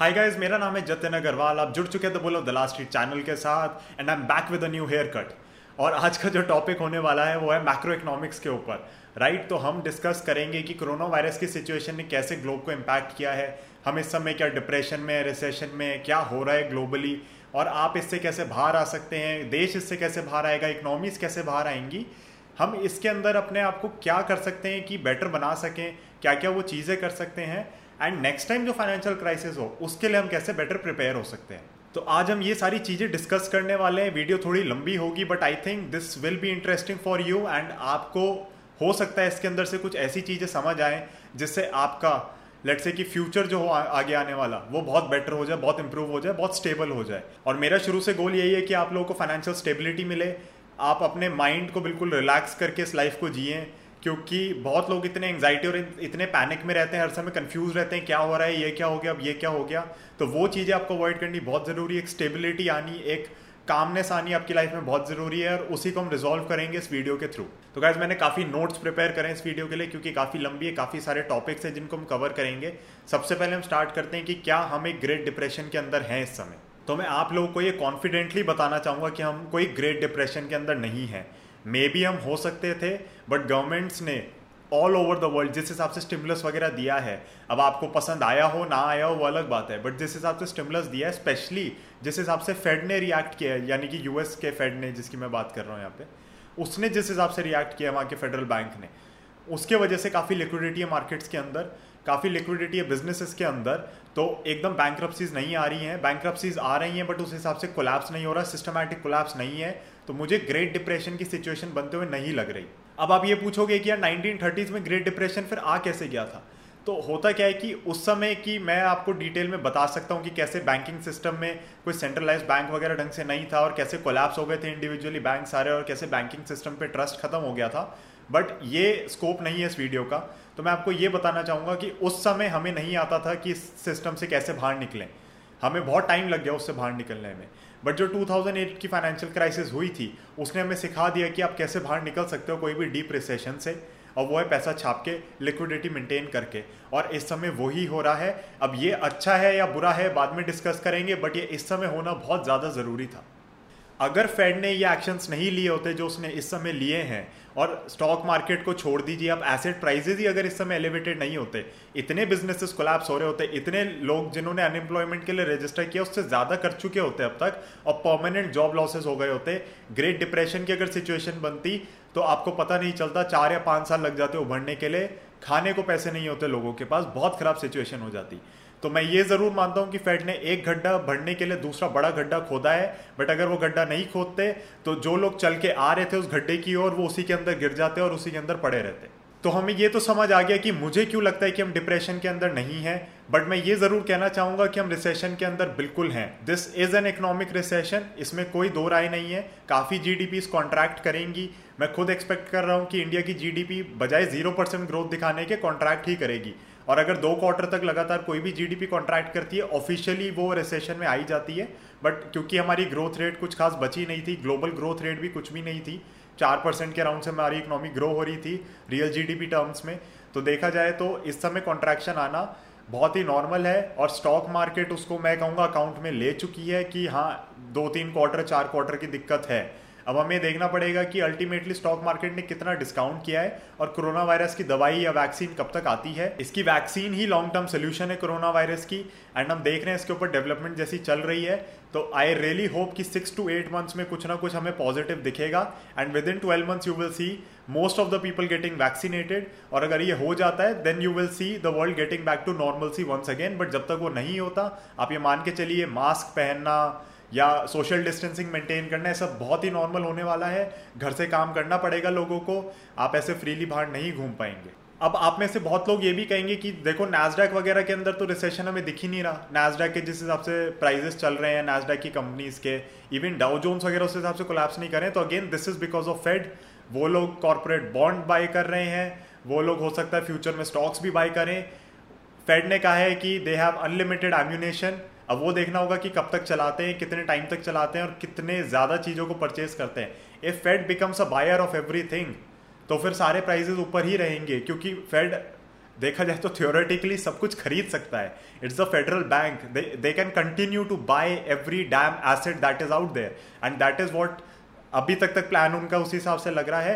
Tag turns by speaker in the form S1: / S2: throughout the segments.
S1: Hi guys मेरा नाम है जतिन अग्रवाल। आप जुड़ चुके थे बोलो द लास्ट स्ट्रीट चैनल के साथ and I am back with a new haircut और आज का जो टॉपिक होने वाला है, वो है मैक्रो इकोनॉमिक्स के ऊपर। Right right? तो हम डिस्कस करेंगे कि कोरोना वायरस की सिचुएशन ने कैसे ग्लोब को इम्पैक्ट किया है, हम इस समय क्या डिप्रेशन में रिसेशन में, क्या हो रहा है ग्लोबली और आप इससे कैसे बाहर आ सकते हैं, देश इससे कैसे बाहर आएगा इकोनॉमीज कैसे बाहर आएँगी, हम इसके अंदर अपने आप को क्या कर सकते हैं कि बेटर बना सकें क्या क्या वो चीज़ें कर सकते हैं एंड नेक्स्ट टाइम जो फाइनेंशियल क्राइसिस हो, उसके लिए हम कैसे बेटर प्रिपेयर हो सकते हैं? तो आज हम ये सारी चीज़ें डिस्कस करने वाले हैं। वीडियो थोड़ी लंबी होगी but I think this will be interesting for you and आपको हो सकता है इसके अंदर से कुछ ऐसी चीज़ें समझ आए, जिससे आपका लेट से कि फ्यूचर जो हो आगे आने वाला, वो बहुत बेटर हो जाए, बहुत इंप्रूव हो जाए, बहुत स्टेबल हो जाए। और मेरा शुरू से गोल यही है कि आप लोगों को फाइनेंशियल स्टेबिलिटी मिले। आप अपने माइंड को बिल्कुल रिलैक्स करके इस लाइफ को जिए। क्योंकि बहुत लोग इतने एंगजाइटी और इतने पैनिक में रहते हैं, हर समय कंफ्यूज रहते हैं, क्या हो रहा है, ये क्या हो गया, अब ये क्या हो गया। तो वो चीज़ें आपको अवॉइड करनी बहुत ज़रूरी है। एक स्टेबिलिटी आनी, एक कामनेस आनी आपकी लाइफ में बहुत ज़रूरी है और उसी को हम रिजॉल्व करेंगे इस वीडियो के थ्रू तो गाइज़ मैंने काफ़ी नोट्स प्रिपेयर करें इस वीडियो के लिए क्योंकि काफ़ी लंबी है, काफ़ी सारे टॉपिक्स हैं जिनको हम कवर करेंगे। सबसे पहले हम स्टार्ट करते हैं कि क्या हम एक ग्रेट डिप्रेशन के अंदर हैं इस समय। तो मैं आप लोगों को ये कॉन्फिडेंटली बताना चाहूँगा कि हम कोई ग्रेट डिप्रेशन के अंदर नहीं है। मे बी हम हो सकते थे बट गवर्नमेंट्स ने ऑल ओवर द वर्ल्ड जिस हिसाब से स्टिमुलस वगैरह दिया है, अब आपको पसंद आया हो, ना आया हो, वो अलग बात है बट जिस हिसाब से स्टिमुलस दिया है स्पेशली जिस हिसाब से फेड ने रिएक्ट किया है, यानी कि यूएस के फेड ने, जिसकी मैं बात कर रहा हूँ यहाँ पे, उसने जिस हिसाब से रिएक्ट किया है वहाँ के फेडरल बैंक ने, उसके वजह से काफ़ी लिक्विडिटी है मार्केट्स के अंदर काफ़ी लिक्विडिटी है बिजनेसेस के अंदर तो एकदम बैंक नहीं आ रही हैं। बैंक आ रही हैं बट उस हिसाब से कोलैप्स नहीं हो रहा सिस्टमैटिक कोलैप्स नहीं है। तो मुझे ग्रेट डिप्रेशन की सिचुएशन बनते हुए नहीं लग रही। अब आप ये पूछोगे कि यार नाइनटीन में ग्रेट डिप्रेशन फिर आ कैसे गया था? तो होता क्या है कि उस समय की मैं आपको डिटेल में बता सकता हूँ कि कैसे बैंकिंग सिस्टम में कोई सेंट्रलाइज बैंक वगैरह ढंग से नहीं था और कैसे कोलैप्स हो गए थे इंडिविजुअली बैंक सारे और कैसे बैंकिंग सिस्टम पे ट्रस्ट खत्म हो गया था। बट ये स्कोप नहीं है इस वीडियो का। तो मैं आपको ये बताना चाहूँगा कि उस समय हमें नहीं आता था कि इस सिस्टम से कैसे बाहर निकलें। हमें बहुत टाइम लग गया उससे बाहर निकलने में। बट जो 2008 की फाइनेंशियल क्राइसिस हुई थी, उसने हमें सिखा दिया कि आप कैसे बाहर निकल सकते हो कोई भी डीप रिसेशन से, और वो है पैसा छाप के लिक्विडिटी मेंटेन करके। और इस समय वही हो रहा है। अब ये अच्छा है या बुरा है, बाद में डिस्कस करेंगे बट ये इस समय होना बहुत ज़्यादा ज़रूरी था। अगर फेड ने ये एक्शंस नहीं लिए होते जो उसने इस समय लिए हैं और स्टॉक मार्केट को छोड़ दीजिए। आप एसेट प्राइजेज ही अगर इस समय एलिवेटेड नहीं होते, इतने बिजनेसेस कोलैप्स हो रहे होते, इतने लोग जिन्होंने अनएम्प्लॉयमेंट के लिए रजिस्टर किया, उससे ज़्यादा कर चुके होते अब तक, और परमानेंट जॉब लॉसेस हो गए होते ग्रेट डिप्रेशन की अगर सिचुएशन बनती तो आपको पता नहीं चलता, चार या पाँच साल लग जाते उभरने के लिए, खाने को पैसे नहीं होते लोगों के पास, बहुत खराब सिचुएशन हो जाती। तो मैं ये ज़रूर मानता हूँ कि फेड ने एक गड्ढा भरने के लिए दूसरा बड़ा गड्ढा खोदा है बट अगर वो गड्ढा नहीं खोदते तो जो लोग चल के आ रहे थे उस गड्ढे की ओर, वो उसी के अंदर गिर जाते और उसी के अंदर पड़े रहते। तो हमें ये तो समझ आ गया कि मुझे क्यों लगता है कि हम डिप्रेशन के अंदर नहीं हैं बट मैं ये ज़रूर कहना चाहूँगा कि हम रिसेशन के अंदर बिल्कुल हैं। This is an economic recession इसमें कोई दो राय नहीं है। काफ़ी जी डी कॉन्ट्रैक्ट करेंगी। मैं खुद एक्सपेक्ट कर रहा हूँ कि इंडिया की जीडीपी बजाय ज़ीरो परसेंट ग्रोथ दिखाने के कॉन्ट्रैक्ट ही करेगी। और अगर दो क्वार्टर तक लगातार कोई भी जीडीपी कॉन्ट्रैक्ट करती है ऑफिशियली वो रिसेशन में आई जाती है। बट क्योंकि हमारी ग्रोथ रेट कुछ खास बची नहीं थी ग्लोबल ग्रोथ रेट भी कुछ भी नहीं थी, चार परसेंट के अराउंड से हमारी इकोनॉमी ग्रो हो रही थी रियल जीडीपी टर्म्स में। तो देखा जाए तो इस समय कॉन्ट्रैक्शन आना बहुत ही नॉर्मल है और स्टॉक मार्केट उसको मैं कहूँगा अकाउंट में ले चुकी है कि हाँ दो तीन क्वार्टर चार क्वार्टर की दिक्कत है। अब हमें देखना पड़ेगा कि अल्टीमेटली स्टॉक मार्केट ने कितना डिस्काउंट किया है और कोरोना वायरस की दवाई या वैक्सीन कब तक आती है। इसकी वैक्सीन ही लॉन्ग टर्म सोल्यूशन है कोरोना वायरस की एंड हम देख रहे हैं इसके ऊपर डेवलपमेंट जैसी चल रही है। तो आई रियली होप कि सिक्स टू एट मंथ्स में कुछ ना कुछ हमें पॉजिटिव दिखेगा and within twelve months you will see most of the people getting vaccinated और अगर ये हो जाता है then you will see the world getting back to normal see once again but जब तक वो नहीं होता, आप ये मान के चलिए मास्क पहनना या सोशल डिस्टेंसिंग मेंटेन करना ये सब बहुत ही नॉर्मल होने वाला है। घर से काम करना पड़ेगा लोगों को, आप ऐसे फ्रीली बाहर नहीं घूम पाएँगे। अब आप में से बहुत लोग ये भी कहेंगे कि देखो नैसडैक वगैरह के अंदर तो रिसेशन हमें दिख ही नहीं रहा। नैसडैक के जिस हिसाब से प्राइजेस चल रहे हैं नैसडैक की कंपनीज़ के इवन डाउ जोन्स वगैरह उस हिसाब से कोलैप्स नहीं करें तो again this is because of Fed वो लोग कॉरपोरेट बॉन्ड बाय कर रहे हैं, वो लोग हो सकता है फ्यूचर में स्टॉक्स भी बाय करें। फेड ने कहा है कि दे हैव अनलिमिटेड एम्यूनेशन अब वो देखना होगा कि कब तक चलाते हैं, कितने टाइम तक चलाते हैं और कितने ज़्यादा चीज़ों को परचेज करते हैं। If Fed becomes a buyer of every तो फिर सारे प्राइजेस ऊपर ही रहेंगे, क्योंकि फेड देखा जाए तो थियोरेटिकली सब कुछ खरीद सकता है। It's a federal bank they can continue to buy every damn asset that is out there and that is what अभी तक तक प्लान उनका उस हिसाब से लग रहा है।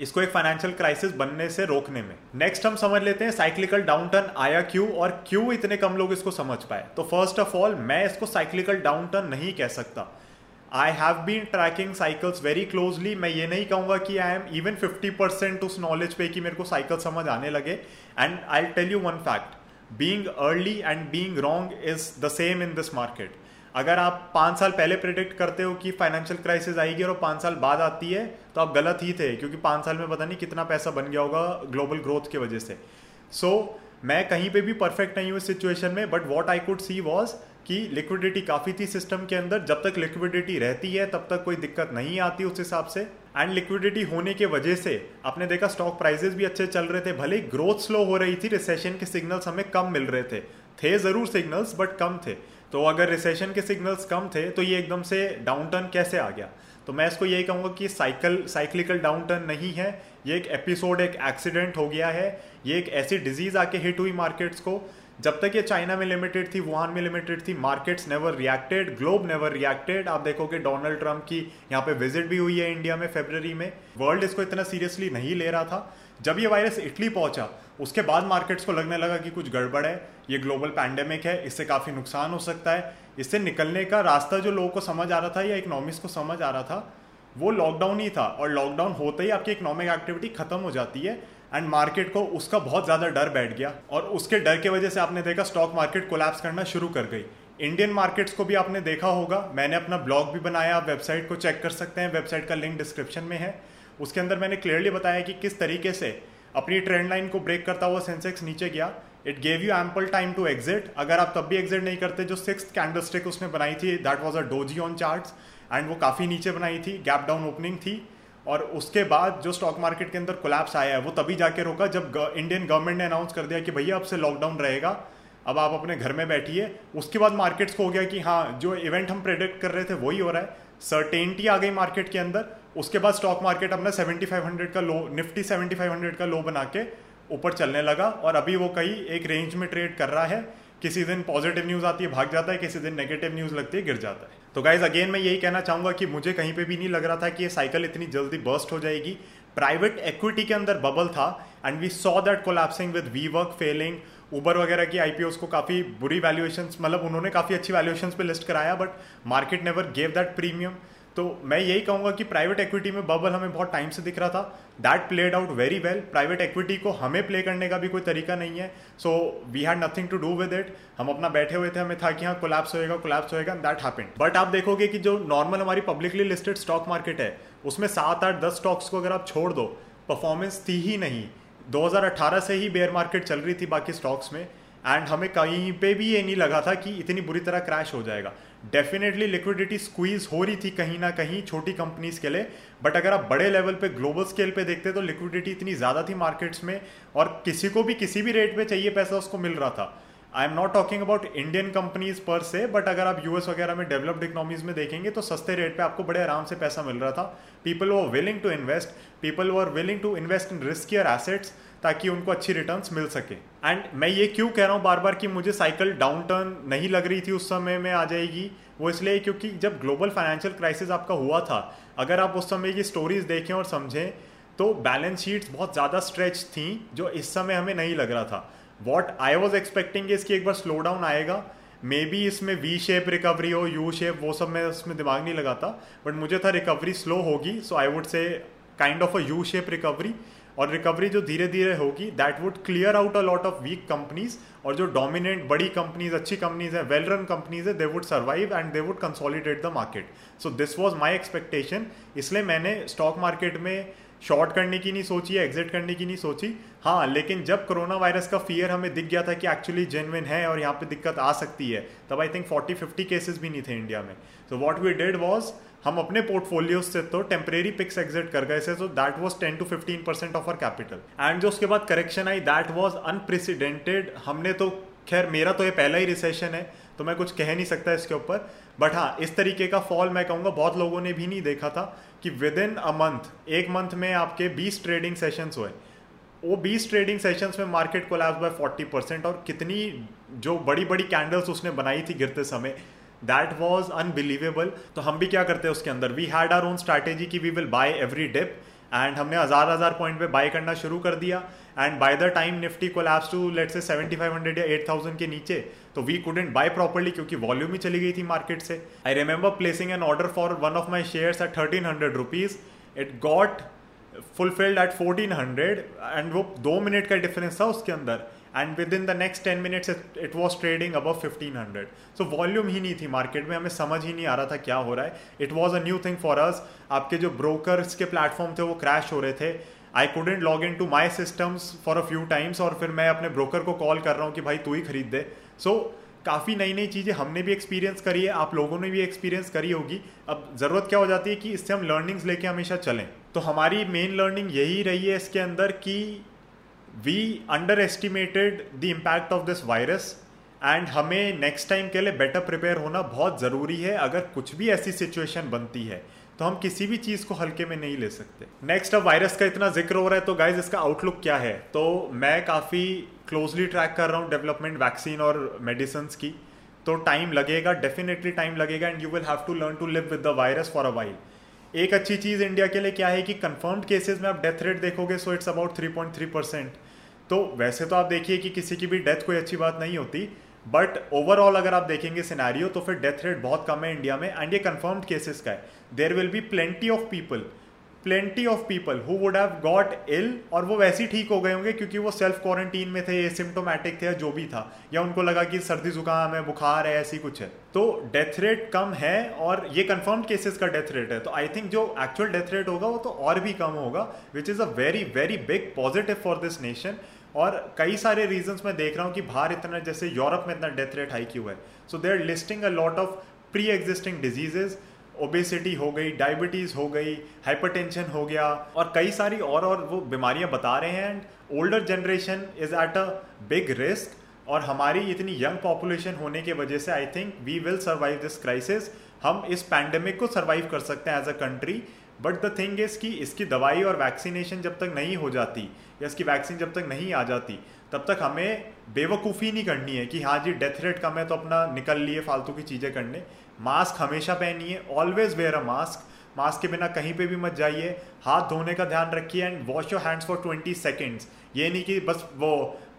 S1: इसको एक फाइनेंशियल क्राइसिस बनने से रोकने में। नेक्स्ट हम समझ लेते हैं साइक्लिकल डाउन टर्न आया क्यों और क्यों इतने कम लोग इसको समझ पाए। तो फ़र्स्ट ऑफ़ ऑल मैं इसको साइक्लिकल डाउन टर्न नहीं कह सकता। I have been tracking cycles very closely मैं ये नहीं कहूँगा कि I am even fifty percent उस नॉलेज पे कि मेरे को साइकिल समझ आने लगे। And I tell you one fact being early and being wrong is the same in this market अगर आप पाँच साल पहले प्रिडिक्ट करते हो कि फाइनेंशियल क्राइसिस आएगी और पाँच साल बाद आती है तो आप गलत ही थे क्योंकि पाँच साल में पता नहीं कितना पैसा बन गया होगा ग्लोबल ग्रोथ की वजह से। सो so, मैं कहीं पे भी परफेक्ट नहीं हूँ इस सिचुएशन में but what I could see was कि लिक्विडिटी काफ़ी थी सिस्टम के अंदर। जब तक लिक्विडिटी रहती है तब तक कोई दिक्कत नहीं आती उस हिसाब से। एंड लिक्विडिटी होने के वजह से आपने देखा स्टॉक प्राइजेस भी अच्छे चल रहे थे भले ग्रोथ स्लो हो रही थी रिसेशन के सिग्नल्स हमें कम मिल रहे थे। थे ज़रूर सिग्नल्स बट कम थे। तो अगर रिसेशन के सिग्नल्स कम थे तो ये एकदम से डाउन टर्न कैसे आ गया? तो मैं इसको यही कहूँगा कि साइकिल साइक्लिकल डाउन टर्न नहीं है। ये एक एपिसोड एक एक्सीडेंट हो गया है। ये एक ऐसी डिज़ीज़ आके हिट हुई मार्केट्स को जब तक ये चाइना में लिमिटेड थी, वुहान में लिमिटेड थी markets never reacted globe never reacted आप देखोगे डोनाल्ड ट्रंप की यहाँ पे विज़िट भी हुई है इंडिया में फेबररी में. वर्ल्ड इसको इतना सीरियसली नहीं ले रहा था. जब ये वायरस इटली पहुँचा, उसके बाद मार्केट्स को लगने लगा कि कुछ गड़बड़ है, ये ग्लोबल पैंडेमिक है, इससे काफ़ी नुकसान हो सकता है. इससे निकलने का रास्ता जो लोगों को समझ आ रहा था या इकोनॉमिक्स को समझ आ रहा था, वो लॉकडाउन ही था. और लॉकडाउन होते ही आपकी इकोनॉमिक एक्टिविटी खत्म हो जाती है. एंड मार्केट को उसका बहुत ज़्यादा डर बैठ गया। और उसके डर की वजह से आपने देखा स्टॉक मार्केट कोलैप्स करना शुरू कर गई। इंडियन मार्केट्स को भी आपने देखा होगा। मैंने अपना ब्लॉग भी बनाया, आप वेबसाइट को चेक कर सकते हैं। वेबसाइट का लिंक डिस्क्रिप्शन में है। उसके अंदर मैंने क्लियरली बताया कि किस तरीके से अपनी ट्रेंड लाइन को ब्रेक करता हुआ सेंसेक्स नीचे गया। It gave you ample time to exit अगर आप तब भी एग्जिट नहीं करते, जो सिक्स कैंडलस्टिक उसने बनाई थी that was a doji on charts and वो काफ़ी नीचे बनाई थी। गैप डाउन ओपनिंग थी। और उसके बाद जो स्टॉक मार्केट के अंदर कोलैप्स आया है, वो तभी जाके रोका जब इंडियन गवर्नमेंट ने अनाउंस कर दिया कि भैया अब से लॉकडाउन रहेगा, अब आप अपने घर में बैठिए। उसके बाद मार्केट्स को हो गया कि हाँ जो इवेंट हम प्रेडिक्ट कर रहे थे, वही हो रहा है। सर्टेनिटी आ गई मार्केट के अंदर। उसके बाद स्टॉक मार्केट अपना 7500 का लो निफ्टी 7500 का लो बना के ऊपर चलने लगा और अभी वो कहीं एक रेंज में ट्रेड कर रहा है। किसी दिन पॉजिटिव न्यूज़ आती है, भाग जाता है, किसी दिन नेगेटिव न्यूज़ लगती है, गिर जाता है। तो गाइज़ अगेन मैं यही कहना चाहूँगा कि मुझे कहीं पे भी नहीं लग रहा था कि ये साइकिल इतनी जल्दी बर्स्ट हो जाएगी। प्राइवेट इक्विटी के अंदर बबल था and we saw that collapsing with WeWork failing Uber वगैरह की आईपीओ को काफ़ी बुरी वैल्यूएशन मतलब उन्होंने काफ़ी अच्छी वैल्यूएशन पे लिस्ट कराया but market never gave that premium तो मैं यही कहूँगा कि प्राइवेट इक्विटी में बबल हमें बहुत टाइम से दिख रहा था। That played out very well private equity को हमें प्ले करने का भी कोई तरीका नहीं है। So we had nothing to do with it हम अपना बैठे हुए थे, हमें था कि हाँ कोलैप्स होएगा कोलैप्स होएगा दैट हैपेंड बट आप देखोगे कि जो नॉर्मल हमारी पब्लिकली लिस्टेड स्टॉक मार्केट है, उसमें सात, आठ, दस स्टॉक्स को अगर आप छोड़ दो परफॉर्मेंस थी ही नहीं। 2018 से ही बेयर मार्केट चल रही थी बाकी स्टॉक्स में। एंड हमें कहीं पे भी ये नहीं लगा था कि इतनी बुरी तरह क्रैश हो जाएगा। डेफिनेटली लिक्विडिटी स्क्वीज हो रही थी कहीं ना कहीं छोटी कंपनीज़ के लिए। बट अगर आप बड़े लेवल पे ग्लोबल स्केल पे देखते तो लिक्विडिटी इतनी ज़्यादा थी मार्केट्स में और किसी को भी किसी भी रेट पे चाहिए पैसा उसको मिल रहा था। I am not talking about Indian companies पर से बट अगर आप यूएस वगैरह में डेवलप्ड इकोनॉमीज में देखेंगे तो सस्ते रेट पे आपको बड़े आराम से पैसा मिल रहा था। पीपल वो विलिंग टू इन्वेस्ट पीपल वो are willing to invest in riskier assets ताकि उनको अच्छी रिटर्न मिल सके। एंड मैं ये क्यों कह रहा हूँ बार बार कि मुझे साइकिल डाउन टर्न नहीं लग रही थी उस समय में आ जाएगी, वो इसलिए क्योंकि जब ग्लोबल फाइनेंशियल क्राइसिस आपका हुआ था, अगर आप उस समय की स्टोरीज देखें और समझें तो बैलेंस शीट्स बहुत ज़्यादा स्ट्रेच थी, जो इस समय हमें नहीं लग रहा था। वॉट आई वॉज़ एक्सपेक्टिंग इसकी एक बार स्लो डाउन आएगा मे बी इसमें वी शेप रिकवरी हो यू शेप वो सब मैं उसमें दिमाग नहीं लगाता बट मुझे था रिकवरी स्लो होगी so I would say kind of a U shape recovery और रिकवरी जो धीरे धीरे होगी that would clear out a lot of weak companies और जो डोमिनेंट बड़ी कंपनीज़ अच्छी कंपनीज़ है वेल रन कंपनीज़ है they would survive and they would consolidate the market so this was my expectation इसलिए मैंने स्टॉक मार्केट में short करने की नहीं सोची एग्जिट करने की नहीं सोची। हाँ लेकिन जब कोरोना वायरस का फियर हमें दिख गया था कि एक्चुअली जेनविन है और यहाँ पे दिक्कत आ सकती है, तब आई थिंक 40 50 केसेस भी नहीं थे इंडिया में। So what we did was हम अपने पोर्टफोलियो से तो टेम्परेरी पिक्स एग्जिट कर गए थे so that was 10 to 15 percent of our capital and जो उसके बाद करेक्शन आई दैट वाज अनप्रेसिडेंटेड हमने तो खैर, मेरा तो ये पहला ही रिसेशन है तो मैं कुछ कह नहीं सकता इसके ऊपर. बट हाँ इस तरीके का फॉल मैं कहूँगा, बहुत लोगों ने भी नहीं देखा था कि विद इन अ मंथ एक मंथ में आपके 20 ट्रेडिंग सेशंस हुए. वो बीस ट्रेडिंग सेशंस में मार्केट कोलैप्स बाय 40 परसेंट और कितनी जो बड़ी बड़ी कैंडल्स उसने बनाई थी गिरते समय दैट वॉज़ अनबिलीवेबल तो हम भी क्या करते हैं उसके अंदर? We had our own strategy की we will buy every dip and हमने हज़ार हज़ार पॉइंट पे बाय करना शुरू कर दिया. And by the time Nifty को कोलैप्स टू लेट से 7500 या 8000 के नीचे तो वी कुडेंट बाय प्रॉपरली क्योंकि वॉल्यूम ही चली गई थी मार्केट से. I remember placing an order for one of my shares at thirteen hundred rupees it got fulfilled at fourteen hundred and वो दो मिनट का डिफरेंस था उसके अंदर. And within the next ten minutes it was trading above fifteen hundred so volume ही नहीं थी market में हमें समझ ही नहीं आ रहा था क्या हो रहा है। It was a new thing for us आपके जो ब्रोकर्स के प्लेटफॉर्म थे वो क्रैश हो रहे थे। I couldn't log in to my systems for a few times और फिर मैं अपने ब्रोकर को कॉल कर रहा हूँ कि भाई तू ही खरीद दे। सो so, काफ़ी नई नई चीज़ें हमने भी एक्सपीरियंस करी है आप लोगों ने भी एक्सपीरियंस करी होगी। अब ज़रूरत क्या हो जाती है कि इससे हम लर्निंग्स लेके हमेशा चलें। तो हमारी मेन लर्निंग यही रही है इसके अंदर कि we underestimated the impact of this virus and हमें नेक्स्ट टाइम के लिए बेटर प्रिपेयर होना बहुत ज़रूरी है अगर कुछ भी ऐसी सिचुएशन बनती है तो हम किसी भी चीज़ को हल्के में नहीं ले सकते। नेक्स्ट अब वायरस का इतना ज़िक्र हो रहा है तो गाइज़ इसका आउटलुक क्या है? तो मैं काफ़ी क्लोजली ट्रैक कर रहा हूँ डेवलपमेंट वैक्सीन और मेडिसिन की। तो टाइम लगेगा डेफिनेटली टाइम लगेगा and you will have to learn to live with the virus for a while एक अच्छी चीज़ इंडिया के लिए क्या है कि कन्फर्म्ड केसेस में आप डेथ रेट देखोगे so it's about three point three percent तो वैसे तो आप देखिए कि किसी की भी डेथ कोई अच्छी बात नहीं होती बट ओवरऑल अगर आप देखेंगे सिनेरियो तो फिर डेथ रेट बहुत कम है इंडिया में एंड ये कंफर्म्ड केसेस का है। There will be plenty of people plenty of people who would have got ill और वो वैसे ही ठीक हो गए होंगे क्योंकि वो सेल्फ क्वारंटीन में थे सिम्टोमेटिक थे या जो भी था, या उनको लगा कि सर्दी जुकाम है, बुखार है, ऐसी कुछ है। तो डेथ रेट कम है और ये कंफर्म्ड केसेस का डेथ रेट है। तो आई थिंक जो एक्चुअल डेथ रेट होगा वो तो और भी कम होगा which is a very very big positive for this nation और कई सारे रीजंस मैं देख रहा हूँ कि बाहर इतना, जैसे यूरोप में इतना डेथ रेट हाई क्यों है। So they are listing a lot of pre existing diseases obesity हो गई डायबिटीज़ हो गई हाइपरटेंशन हो गया। और कई सारी और और वो बीमारियाँ बता रहे हैं and older generation is at a big risk और हमारी इतनी यंग पॉपुलेशन होने के वजह से I think we will survive this crisis हम इस पैंडमिक को सर्वाइव कर सकते हैं as a country but the thing is कि इसकी दवाई और वैक्सीनेशन जब तक नहीं हो जाती या इसकी वैक्सीन जब तक नहीं आ जाती, तब तक हमें बेवकूफ़ी नहीं करनी है कि हाँ जी डेथ रेट कम है तो अपना निकल लिए, फालतू की चीज़ें करने। मास्क हमेशा पहनिए always wear a mask mask के बिना कहीं पे भी मत जाइए। हाथ धोने का ध्यान रखिए and wash your hands for twenty seconds ये नहीं कि बस वो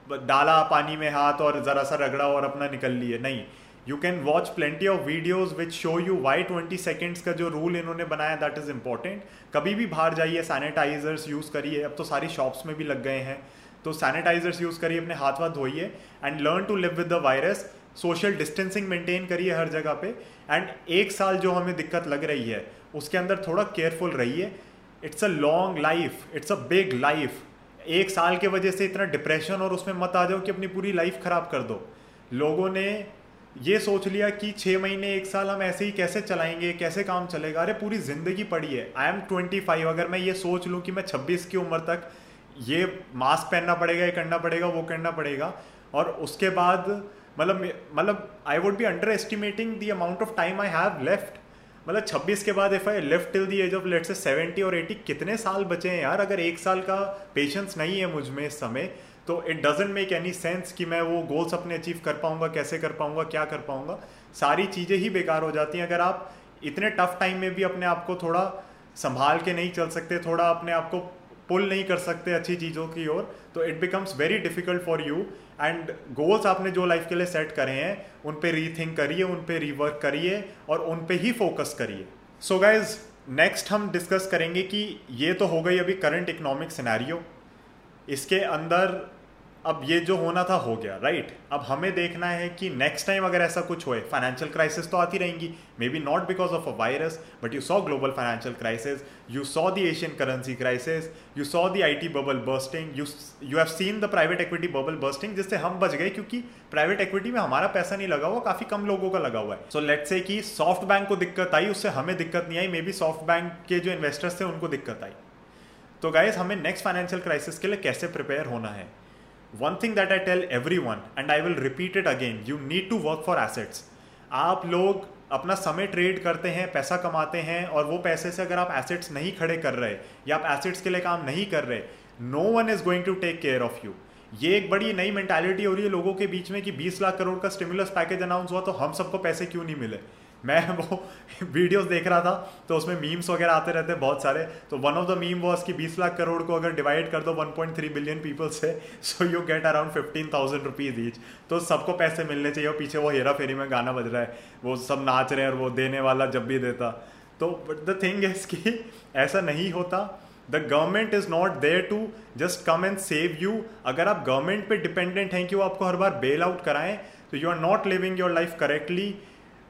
S1: डाला पानी में हाथ और ज़रा सा रगड़ा और अपना निकल लिए। नहीं। You can watch plenty of videos which show you why twenty seconds का जो रूल इन्होंने बनाया दैट इज़ इंपॉर्टेंट कभी भी बाहर जाइए सैनिटाइजर्स यूज़ करिए। अब तो सारी शॉप्स में भी लग गए हैं। तो सैनिटाइजर्स यूज़ करिए, अपने हाथ वाथ धोइए and learn to live with the virus social distancing maintain करिए हर जगह पे। एंड एक साल जो हमें दिक्कत लग रही है, उसके अंदर थोड़ा केयरफुल रहिए। It's a long life it's a big life एक साल के वजह से इतना डिप्रेशन और उसमें मत आ जाओ कि अपनी पूरी लाइफ खराब कर दो। लोगों ने ये सोच लिया कि छः महीने, एक साल हम ऐसे ही कैसे चलाएँगे, कैसे काम चलेगा? अरे, पूरी ज़िंदगी पड़ी है। आई एम ट्वेंटी फाइव अगर मैं ये सोच लूँ कि मैं छब्बीस की उम्र तक ये मास्क पहनना पड़ेगा, ये करना पड़ेगा, वो करना पड़ेगा, और उसके बाद मतलब मतलब I would be under estimating the amount of time I have left मतलब 26 के बाद if I left till the age of let's say 70 और 80 कितने साल बचे हैं यार? अगर एक साल का पेशेंस नहीं है मुझमें इस समय तो it doesn't make any sense कि मैं वो गोल्स अपने अचीव कर पाऊँगा, कैसे कर पाऊँगा, क्या कर पाऊँगा। सारी चीज़ें ही बेकार हो जाती हैं। अगर आप इतने टफ टाइम में भी अपने आप को थोड़ा संभाल के नहीं चल सकते, थोड़ा अपने आप को पुल नहीं कर सकते अच्छी चीज़ों की ओर तो it becomes very difficult for you and goals आपने जो लाइफ के लिए सेट करे हैं, उन पे रीथिंक करिए, उन पर रीवर्क करिए और उन पे ही फोकस करिए। सो गाइज़ नेक्स्ट हम डिस्कस करेंगे कि ये तो हो गई अभी करंट इकोनॉमिक सिनेरियो इसके अंदर अब ये जो होना था, हो गया राइट अब हमें देखना है कि नेक्स्ट टाइम अगर ऐसा कुछ होए फाइनेंशियल क्राइसिस तो आती रहेंगी। Maybe not because of a virus but you saw global financial crisis you saw the Asian currency crisis you saw the IT bubble bursting you you have seen the private equity bubble bursting जिससे हम बच गए, क्योंकि private equity में हमारा पैसा नहीं लगा हुआ, काफ़ी कम लोगों का लगा हुआ है। सो लेट से कि सॉफ्ट बैंक को दिक्कत आई, उससे हमें दिक्कत नहीं आई मे बी सॉफ्ट बैंक के जो इन्वेस्टर्स थे, उनको दिक्कत आई। तो गाइज़ हमें नेक्स्ट फाइनेंशियल क्राइसिस के लिए कैसे प्रिपेयर होना है? One thing that I tell everyone and I will repeat it again you need to work for assets आप लोग अपना समय ट्रेड करते हैं, पैसा कमाते हैं, और वो पैसे से अगर आप एसेट्स नहीं खड़े कर रहे, या आप एसेट्स के लिए काम नहीं कर रहे no one is going to take care of you ये एक बड़ी नई मेंटालिटी हो रही है लोगों के बीच में कि 20 लाख करोड़ का स्टिमुलस पैकेज अनाउंस हुआ तो हम सबको पैसे क्यों नहीं मिले? मैं वो वीडियोस देख रहा था तो उसमें मीम्स वगैरह आते रहते हैं बहुत सारे। तो one of the meme was कि 20 लाख करोड़ को अगर डिवाइड कर दो 1.3 बिलियन पीपल से so you get around fifteen thousand rupees each तो सबको पैसे मिलने चाहिए और पीछे वो हेरा फेरी में गाना बज रहा है। वो सब नाच रहे हैं और वो देने वाला जब भी देता। तो बट द थिंग इज़ कि ऐसा नहीं होता। The government is not there to just come and save you अगर आप गवर्नमेंट पे डिपेंडेंट हैं कि वो आपको हर बार बेल आउट कराएँ तो you are not living your life correctly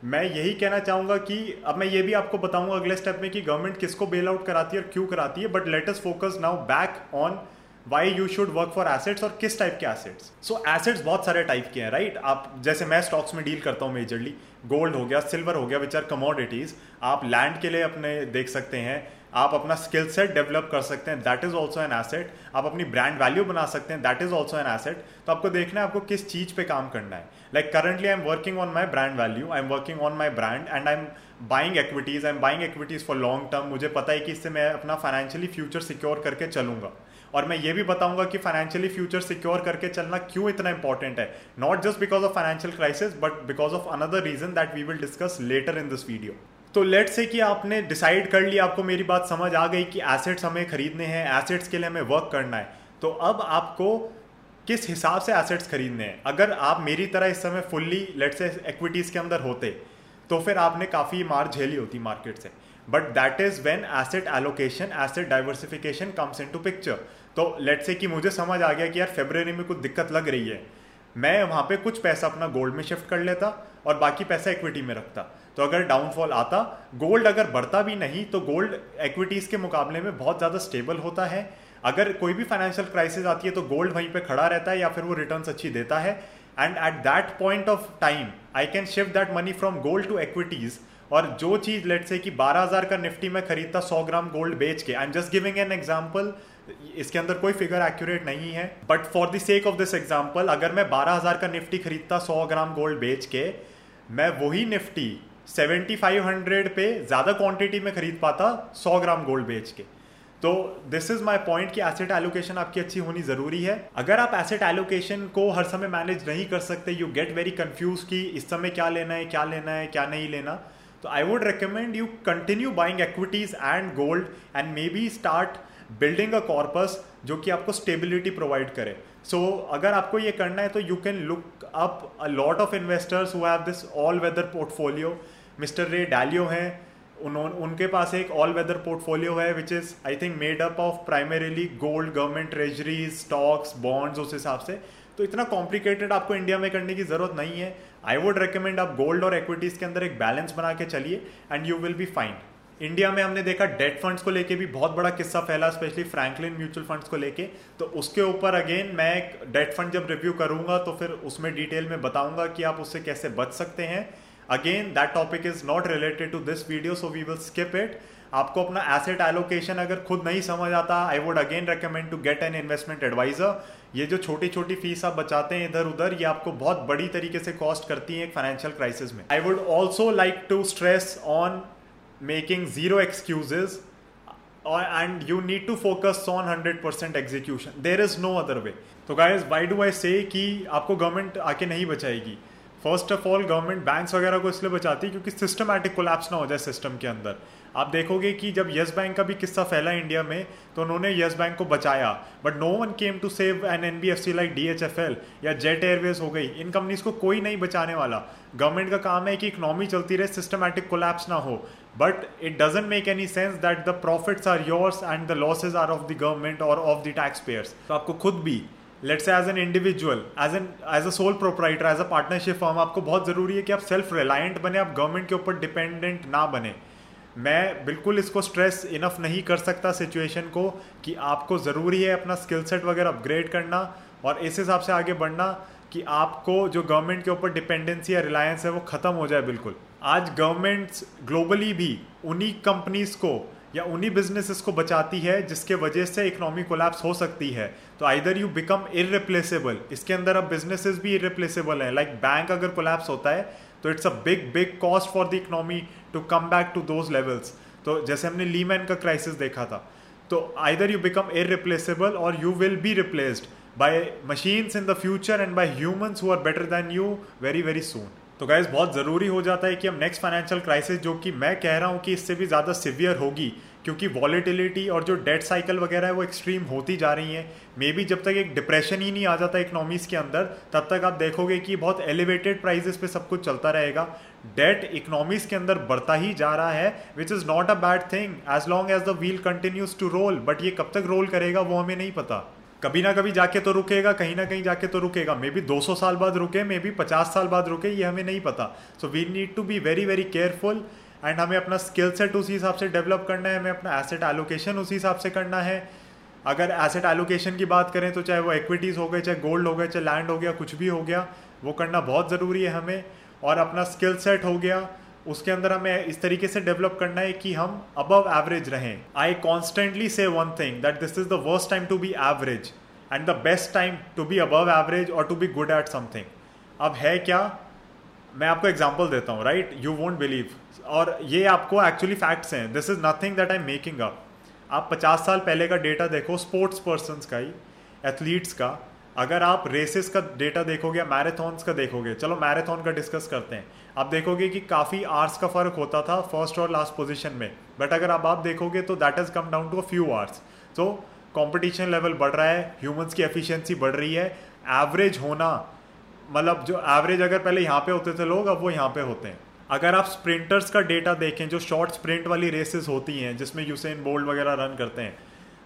S1: मैं यही कहना चाहूँगा कि अब मैं ये भी आपको बताऊँगा अगले स्टेप में कि गवर्नमेंट किसको बेल आउट कराती है और क्यों कराती है but let focus now back on why you should work for assets और किस टाइप के एसेट्स सो एसेट्स बहुत सारे टाइप के हैं राइट right? आप जैसे मैं स्टॉक्स में डील करता हूँ मेजरली गोल्ड हो गया सिल्वर हो गया विच आर कमोडिटीज आप लैंड के लिए अपने देख सकते हैं आप अपना स्किल सेट डेवलप कर सकते हैं. That is also an asset आप अपनी ब्रांड वैल्यू बना सकते हैं. That is also an asset तो आपको देखना है आपको किस चीज़ पे काम करना है. Like currently I am working on my brand value I am working on my brand and I am buying equities I am buying equities for long term मुझे पता है कि इससे मैं अपना फाइनेंशियली फ्यूचर सिक्योर करके चलूँगा. और मैं ये भी बताऊँगा कि फाइनेंशियली फ्यूचर सिक्योर करके चलना क्यों इतना इंपॉर्टेंट है. Not just because of financial crisis but because of another reason that we will discuss later in this video तो लेट से कि आपने डिसाइड कर लिया आपको मेरी बात समझ आ गई कि एसेट्स हमें खरीदने हैं एसेट्स के लिए हमें वर्क करना है। तो अब आपको किस हिसाब से एसेट्स खरीदने हैं? अगर आप मेरी तरह इस समय फुल्ली लेट से एक्विटीज़ के अंदर होते तो फिर आपने काफ़ी मार झेली होती मार्केट से। But that is when asset allocation asset diversification comes into picture तो लेट से कि मुझे समझ आ गया कि यार फेब्रवरी में कुछ दिक्कत लग रही है। मैं वहाँ पे कुछ पैसा अपना गोल्ड में शिफ्ट कर लेता और बाकी पैसा इक्विटी में रखता। तो अगर डाउनफॉल आता गोल्ड अगर बढ़ता भी नहीं तो गोल्ड इक्विटीज़ के मुकाबले में बहुत ज़्यादा स्टेबल होता है। अगर कोई भी फाइनेंशियल क्राइसिस आती है तो गोल्ड वहीं पे खड़ा रहता है या फिर वो रिटर्न अच्छी देता है। And at that point of time I can shift that money from gold to equities और जो चीज़ लेट से कि 12000 का निफ्टी में खरीदता 100 ग्राम गोल्ड बेच के I am just giving an example इसके अंदर कोई फिगर एक्यूरेट नहीं है। But for the sake of this example अगर मैं 12000 का निफ्टी खरीदता 100 ग्राम गोल्ड बेच के, मैं वही निफ्टी 7500 पे ज़्यादा क्वांटिटी में खरीद पाता 100 ग्राम गोल्ड बेच के। तो दिस इज़ माई पॉइंट कि एसेट एलोकेशन आपकी अच्छी होनी ज़रूरी है। अगर आप एसेट एलोकेशन को हर समय मैनेज नहीं कर सकते यू गेट वेरी कंफ्यूज कि इस समय क्या लेना है क्या लेना है क्या नहीं लेना। तो I would recommend you continue buying equities and gold and maybe start building a corpus जो कि आपको स्टेबिलिटी प्रोवाइड करे। सो so, अगर आपको ये करना है तो you can look up a lot of investors who have this all weather portfolio mister Ray Dalio हैं। उन्होंने उनके पास एक ऑल वेदर पोर्टफोलियो है which is I think made up of primarily gold government treasuries stocks bonds उस हिसाब से। तो इतना कॉम्प्लिकेटेड आपको इंडिया में करने की ज़रूरत नहीं है। आई वुड रिकमेंड आप गोल्ड और इक्विटीज़ के अंदर एक बैलेंस बना के चलिए and you will be fine India में हमने देखा डेट फंड्स को लेके भी बहुत बड़ा किस्सा फैला स्पेशली फ्रैंकलिन म्यूचुअल फंड्स को लेके। तो उसके ऊपर अगेन मैं एक डेट फंड जब रिव्यू करूँगा तो फिर उसमें डिटेल में बताऊँगा कि आप उससे कैसे बच सकते हैं। Again that topic is not related to this video so we will skip it आपको अपना एसेट एलोकेशन अगर खुद नहीं समझ आता I would again recommend to get an investment advisor ये जो छोटी छोटी फ़ीस आप बचाते हैं इधर उधर ये आपको बहुत बड़ी तरीके से कॉस्ट करती है एक फाइनेंशियल क्राइसिस में. I would also like to stress on making zero excuses and you need to focus on hundred percent execution there is no other way तो गाइज़ वाई डू आई से कि आपको government आके नहीं बचाएगी? First of all government banks वगैरह को इसलिए बचाती है क्योंकि सिस्टमैटिक कोलैप्स ना हो जाए सिस्टम के अंदर। आप देखोगे कि जब येस बैंक का भी किस्सा फैला इंडिया में तो उन्होंने येस बैंक को बचाया। But no one came to save an N B F C like D H F L या जेट एयरवेज हो गई। इन कंपनीज़ को कोई नहीं बचाने वाला। गवर्नमेंट का काम है कि इकोनॉमी चलती रहे सिस्टमैटिक कोलैप्स ना हो। But it doesn't make any sense that the profits are yours and the losses are of the government और ऑफ़ द टैक्स पेयर्स तो आपको खुद भी let's say as an individual as an as a sole proprietor as a partnership firm आपको बहुत ज़रूरी है कि आप सेल्फ रिलायंट बने, आप गवर्नमेंट के ऊपर डिपेंडेंट ना बने। मैं बिल्कुल इसको स्ट्रेस इनफ नहीं कर सकता सिचुएशन को कि आपको ज़रूरी है अपना स्किल सेट वगैरह अपग्रेड करना और इस हिसाब से आगे बढ़ना कि आपको जो गवर्नमेंट के ऊपर डिपेंडेंसी या रिलायंस है वो ख़त्म हो जाए बिल्कुल। आज गवर्नमेंट्स ग्लोबली भी उन्हीं कंपनीज़ को या उन्हीं बिजनेसेस को बचाती है जिसके वजह से इकोनॉमी कोलैप्स हो सकती है। तो आइदर यू बिकम इरिप्लेसेबल इसके अंदर अब बिजनेसेस भी इरिप्लेसेबल है। लाइक बैंक अगर कोलैप्स होता है तो it's a big big cost for the economy to come back to those levels तो जैसे हमने लीमैन का क्राइसिस देखा था तो आइदर यू बिकम इरिप्लेसेबल और you will be replaced by machines in the future and by humans who are better than you very very soon तो guys बहुत ज़रूरी हो जाता है कि हम नेक्स्ट फाइनेंशियल क्राइसिस जो कि मैं कह रहा हूँ कि इससे भी ज़्यादा सिवियर होगी। क्योंकि वॉलीटिलिटी और जो डेट साइकिल वगैरह है, वो एक्सट्रीम होती जा रही है। मे बी जब तक एक डिप्रेशन ही नहीं आ जाता इकोनॉमीज के अंदर, तब तक आप देखोगे कि बहुत एलिवेटेड प्राइजेस पे सब कुछ चलता रहेगा। डेट इकोनॉमीज के अंदर बढ़ता ही जा रहा है which is not a bad thing as long as the wheel continues to roll but ये कब तक रोल करेगा, वो हमें नहीं पता। कभी ना कभी जाके तो रुकेगा, कहीं ना कहीं जाके तो रुकेगा। मे बी 200 साल बाद रुके मे बी 50 साल बाद रुके, ये हमें नहीं पता। So we need to be very very careful and हमें अपना स्किल सेट उसी हिसाब से डेवलप करना है, हमें अपना एसेट एलोकेशन उसी हिसाब से करना है। अगर एसेट एलोकेशन की बात करें तो चाहे वो इक्विटीज़ हो गए, चाहे गोल्ड हो गए, चाहे लैंड हो गया, कुछ भी हो गया, वो करना बहुत ज़रूरी है हमें। और अपना स्किल सेट हो गया, उसके अंदर हमें इस तरीके से डेवलप करना है कि हम अबव एवरेज रहें। I constantly say one thing that this is the worst time to be average and the best time to be above average और to be good at something अब है क्या? मैं आपको एग्ज़ाम्पल देता हूँ राइट यू वोंट बिलीव और ये आपको एक्चुअली फैक्ट्स हैं. This is nothing that I am making up आप 50 साल पहले का डेटा देखो स्पोर्ट्स पर्सन का ही एथलीट्स का. अगर आप रेसेस का डेटा देखोगे या मैराथॉन्स का देखोगे, चलो मैराथन का डिस्कस करते हैं. आप देखोगे कि काफ़ी आर्स का फ़र्क होता था फ़र्स्ट और लास्ट पोजीशन में. बट अगर अब आप देखोगे तो that has come down to a few hours so competition level बढ़ रहा है ह्यूमंस की एफिशिएंसी बढ़ रही है. एवरेज होना मतलब जो एवरेज अगर पहले यहाँ पे होते थे लोग, अब वो यहाँ पे होते हैं। अगर आप स्प्रिंटर्स का डेटा देखें, जो शॉर्ट स्प्रिंट वाली रेसेस होती हैं, जिसमें यूसेन बोल्ड वगैरह रन करते हैं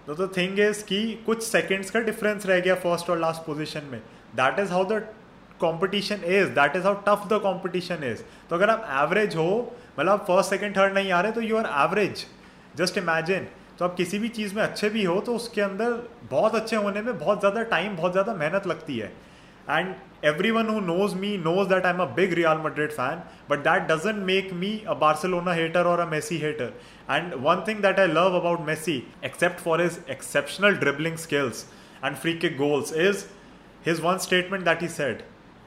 S1: तो द थिंग इज़ कि कुछ सेकेंड्स का डिफरेंस रह गया फ़र्स्ट और लास्ट पोजिशन में। That is how the competition is that is how tough the competition is तो अगर आप एवरेज हो मतलब आप फ़र्स्ट सेकेंड थर्ड नहीं आ रहे तो you are average just imagine तो आप किसी भी चीज़ में अच्छे भी हो तो उसके अंदर बहुत अच्छे होने में बहुत ज़्यादा टाइम बहुत ज़्यादा मेहनत लगती है। And everyone who knows me knows that I'm a big Real Madrid fan, but that doesn't make me a Barcelona hater or a Messi hater. And one thing that I love about Messi, except for his exceptional dribbling skills and free kick goals, is his one statement that he said.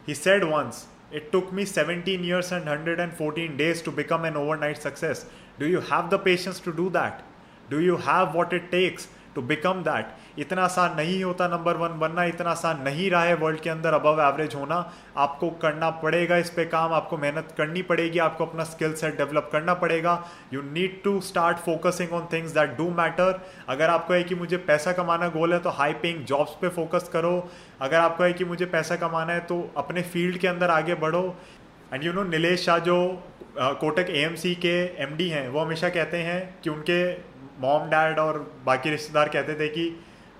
S1: He said once, It took me 17 years and 114 days to become an overnight success. Do you have the patience to do that? Do you have what it takes to become that इतना आसान नहीं होता number one बनना, इतना आसान नहीं रहा है वर्ल्ड के अंदर अबव एवरेज होना। आपको करना पड़ेगा, इस पर काम आपको मेहनत करनी पड़ेगी, आपको अपना स्किल सेट डेवलप करना पड़ेगा। You need to start focusing on things that do matter अगर आपको है कि मुझे पैसा कमाना गोल है तो हाई पेइंग जॉब्स पे फोकस करो। अगर आपको है कि मुझे पैसा कमाना है तो अपने फ़ील्ड के अंदर आगे बढ़ो। And you know Nilesh Shah जो कोटक ए के एम हैं, वो हमेशा कहते हैं कि उनके मॉम डैड और बाकी रिश्तेदार कहते थे कि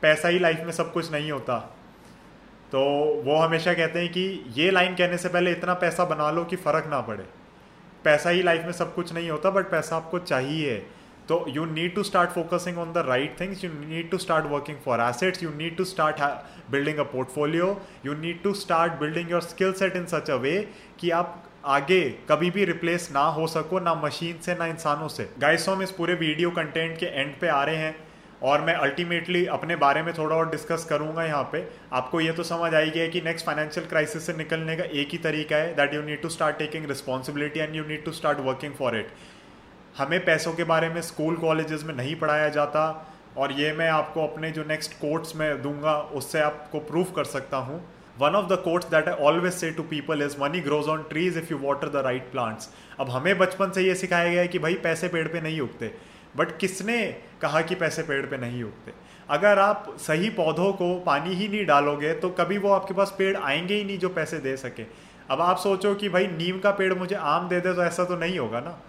S1: पैसा ही लाइफ में सब कुछ नहीं होता। तो वो हमेशा कहते हैं कि ये लाइन कहने से पहले इतना पैसा बना लो कि फ़र्क ना पड़े। पैसा ही लाइफ में सब कुछ नहीं होता बट पैसा आपको चाहिए। तो you need to start focusing on the right things you need to start working for assets you need to start building a portfolio you need to start building your skill set in such a way कि आप आगे कभी भी replace ना हो सको, ना machine से, ना इंसानों से। गाइस हम इस पूरे वीडियो कंटेंट के एंड पे आ रहे हैं और मैं अल्टीमेटली अपने बारे में थोड़ा और डिस्कस करूँगा यहाँ पे। आपको ये तो समझ आई गया कि नेक्स्ट फाइनेंशियल क्राइसिस से निकलने का एक ही तरीका है that you need to start taking responsibility and you need to start working for it हमें पैसों के बारे में स्कूल कॉलेजेस में नहीं पढ़ाया जाता और ये मैं आपको अपने जो नेक्स्ट कोर्ट्स में दूँगा, उससे आपको प्रूव कर सकता हूँ। One of the quotes that I always say to people is money grows on trees if you water the right plants अब हमें बचपन से ये सिखाया गया है कि भाई पैसे पेड़ पे नहीं उगते। बट किसने कहा कि पैसे पेड़ पे नहीं उगते? अगर आप सही पौधों को पानी ही नहीं डालोगे तो कभी वो आपके पास पेड़ आएँगे ही नहीं जो पैसे दे सके। अब आप सोचो कि भाई नीम का पेड़ मुझे आम दे दे तो ऐसा तो नहीं होगा ना?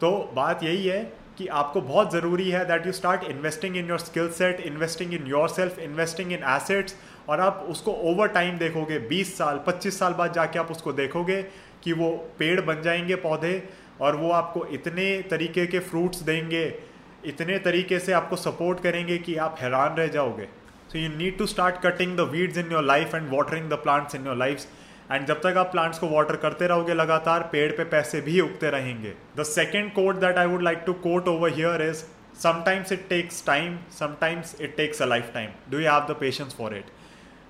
S1: तो बात यही है कि आपको बहुत ज़रूरी है that you start investing in your skill set investing in yourself investing in assets और आप उसको ओवर टाइम देखोगे 20 साल 25 साल बाद जाके आप उसको देखोगे कि वो पेड़ बन जाएँगे पौधे और वो आपको इतने तरीके के फ्रूट्स देंगे, इतने तरीके से आपको सपोर्ट करेंगे कि आप हैरान रह जाओगे। So you need to start cutting the weeds in your life and watering the plants in your life and जब तक आप प्लांट्स को वाटर करते रहोगे लगातार, पेड़ पे पैसे भी उगते रहेंगे। The second quote that I would like to quote over here is sometimes it takes time sometimes it takes a lifetime do you have the patience for it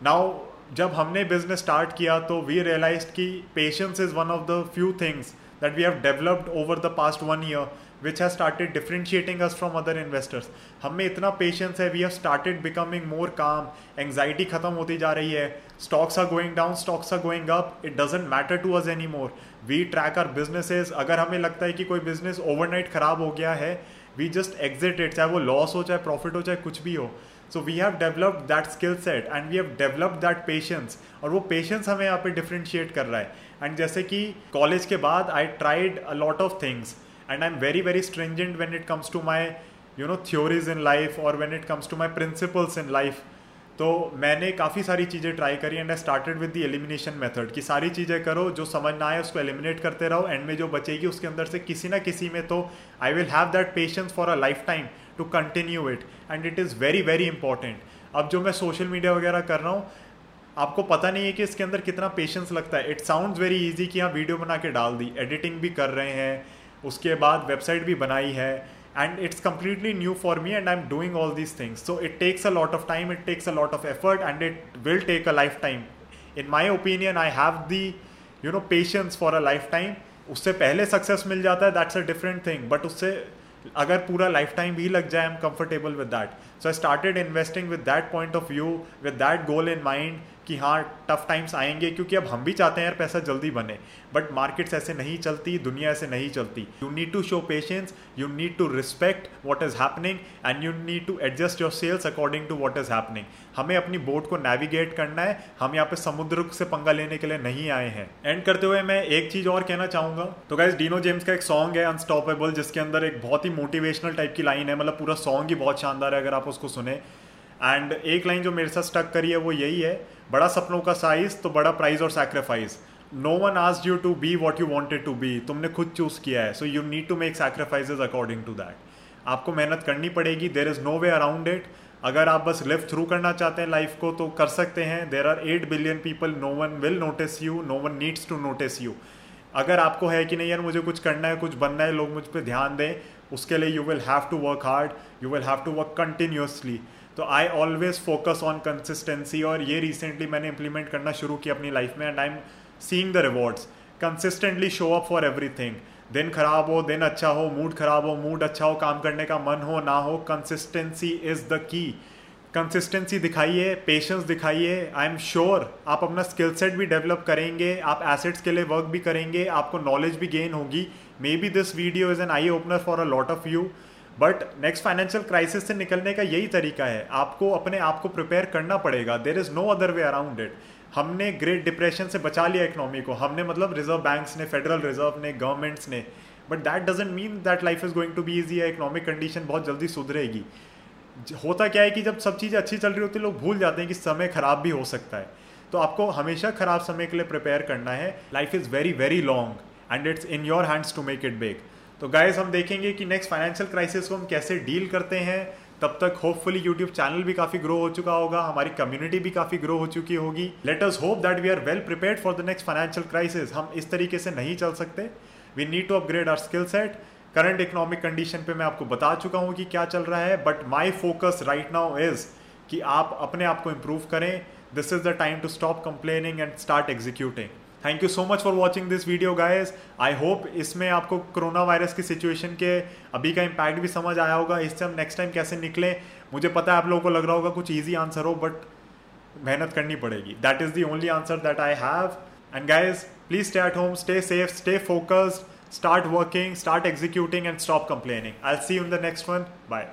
S1: now जब हमने बिज़नेस स्टार्ट किया तो we realise कि patience is one of the few things that we have developed over the past one year, which has started differentiating us from other investors. हम में इतना patience है we have started becoming more calm anxiety खत्म होती जा रही है. Stocks are going down stocks are going up it doesn't matter to us anymore we track our businesses अगर हमें लगता है कि कोई बिज़नेस ओवरनाइट खराब हो गया है वी जस्ट एग्जिट इट चाहे वो लॉस हो, चाहे प्रॉफिट हो, चाहे कुछ भी हो. So we have developed that skill set and we have developed that patience और वो पेशेंस हमें यहाँ पे डिफ्रेंशिएट कर रहा है। एंड जैसे कि कॉलेज के बाद I tried a lot of things and I am very very stringent when it comes to my you know theories in life और when it comes to my principles in life तो मैंने काफ़ी सारी चीज़ें try करी and I started with the elimination method कि सारी चीज़ें करो, जो समझ ना आए उसको एलिमिनेट करते रहो एंड में जो बचेगी उसके अंदर से किसी ना किसी में तो I will have that patience for a lifetime to continue it and it is very very important अब जो मैं सोशल मीडिया वगैरह कर रहा हूँ, आपको पता नहीं है कि इसके अंदर कितना पेशेंस लगता है। इट साउंड वेरी इजी कि हाँ वीडियो बना के डाल दी एडिटिंग भी कर रहे हैं, उसके बाद वेबसाइट भी बनाई है। and it's completely new for me and i'm doing all these things so it takes a lot of time it takes a lot of effort and it will take a lifetime in my opinion i have the you know patience for a lifetime उससे पहले success मिल जाता है that's a different thing but उससे अगर पूरा life time भी लग जाए I am comfortable with that so I started investing with that point of view with that goal in mind कि हाँ टफ टाइम्स आएँगे, क्योंकि अब हम भी चाहते हैं यार पैसा जल्दी बने। बट मार्केट्स ऐसे नहीं चलती, दुनिया ऐसे नहीं चलती। You need to show patience you need to respect what is happening and you need to adjust your sails according to what is happening हमें अपनी बोट को नेविगेट करना है। हम यहाँ पे समुद्र से पंगा लेने के लिए नहीं आए हैं। एंड करते हुए मैं एक चीज़ और कहना चाहूँगा। तो गाइज़ डीनो जेम्स का एक सॉन्ग है अनस्टॉपेबल जिसके अंदर एक बहुत ही मोटिवेशनल टाइप की लाइन है। मतलब पूरा सॉन्ग ही बहुत शानदार है, अगर आप उसको सुने। एंड एक लाइन जो मेरे साथ स्टक करी है, वो यही है, बड़ा सपनों का साइज़ तो बड़ा प्राइज और सैक्रिफाइस नो वन आज you to be what you wanted to be तुमने खुद चूज़ किया है। So you need to make sacrifices according to that आपको मेहनत करनी पड़ेगी there is no way around it अगर आप बस लिव थ्रू करना चाहते हैं लाइफ को तो कर सकते हैं। There are eight billion people no one will notice you no one needs to notice you अगर आपको है कि नहीं यार, मुझे कुछ करना है, कुछ बनना है, लोग मुझ पर ध्यान दें उसके लिए you will have to work hard you will have to work continuously तो I always focus on consistency और ये रिसेंटली मैंने इंप्लीमेंट करना शुरू किया अपनी लाइफ में and I am seeing the rewards consistently show up for everything दिन खराब हो, दिन अच्छा हो मूड खराब हो मूड अच्छा हो, काम करने का मन हो, ना हो consistency is the key consistency दिखाइए पेशेंस दिखाइए आई एम श्योर आप अपना स्किल सेट भी डेवलप करेंगे, आप एसेट्स के लिए वर्क भी करेंगे, आपको नॉलेज भी गेन होगी maybe this video is an eye opener for a lot of you but next financial crisis से निकलने का यही तरीका है। आपको अपने आप को प्रिपेयर करना पड़ेगा। There is no other way around it हमने ग्रेट डिप्रेशन से बचा लिया इकोनॉमी को। हमने मतलब रिज़र्व बैंक्स ने फेडरल रिज़र्व ने गवर्नमेंट्स ने। But that doesn't mean that life is going to be easy economic condition बहुत जल्दी सुधरेगी। होता क्या है कि जब सब चीज़ें अच्छी चल रही होती है, लोग भूल जाते हैं कि समय खराब भी हो सकता है। तो आपको हमेशा खराब समय के लिए प्रिपेयर करना है। Life is very very long and it's in your hands to make it big तो गाइज़ हम देखेंगे कि नेक्स्ट फाइनेंशियल क्राइसिस को हम कैसे डील करते हैं। तब तक होपफुली यूट्यूब चैनल भी काफ़ी ग्रो हो चुका होगा, हमारी कम्युनिटी भी काफ़ी ग्रो हो चुकी होगी। Let us hope that we are well prepared for the next financial crisis हम इस तरीके से नहीं चल सकते। We need to upgrade our skill set current economic condition पे मैं आपको बता चुका हूँ कि क्या चल रहा है but my focus right now is कि आप अपने आप को इम्प्रूव करें। This is the time to stop complaining and start executing thank you so much for watching this video guys I hope इसमें आपको कोरोना वायरस की सिचुएशन के अभी का इम्पैक्ट भी समझ आया होगा। इससे हम नेक्स्ट टाइम कैसे निकले, मुझे पता है आप लोगों को लग रहा होगा कुछ ईजी आंसर हो बट मेहनत करनी पड़ेगी। That is the only answer that I have and guys please stay at home stay safe stay focused start working, start executing, and stop complaining. I'll see you the next one. Bye.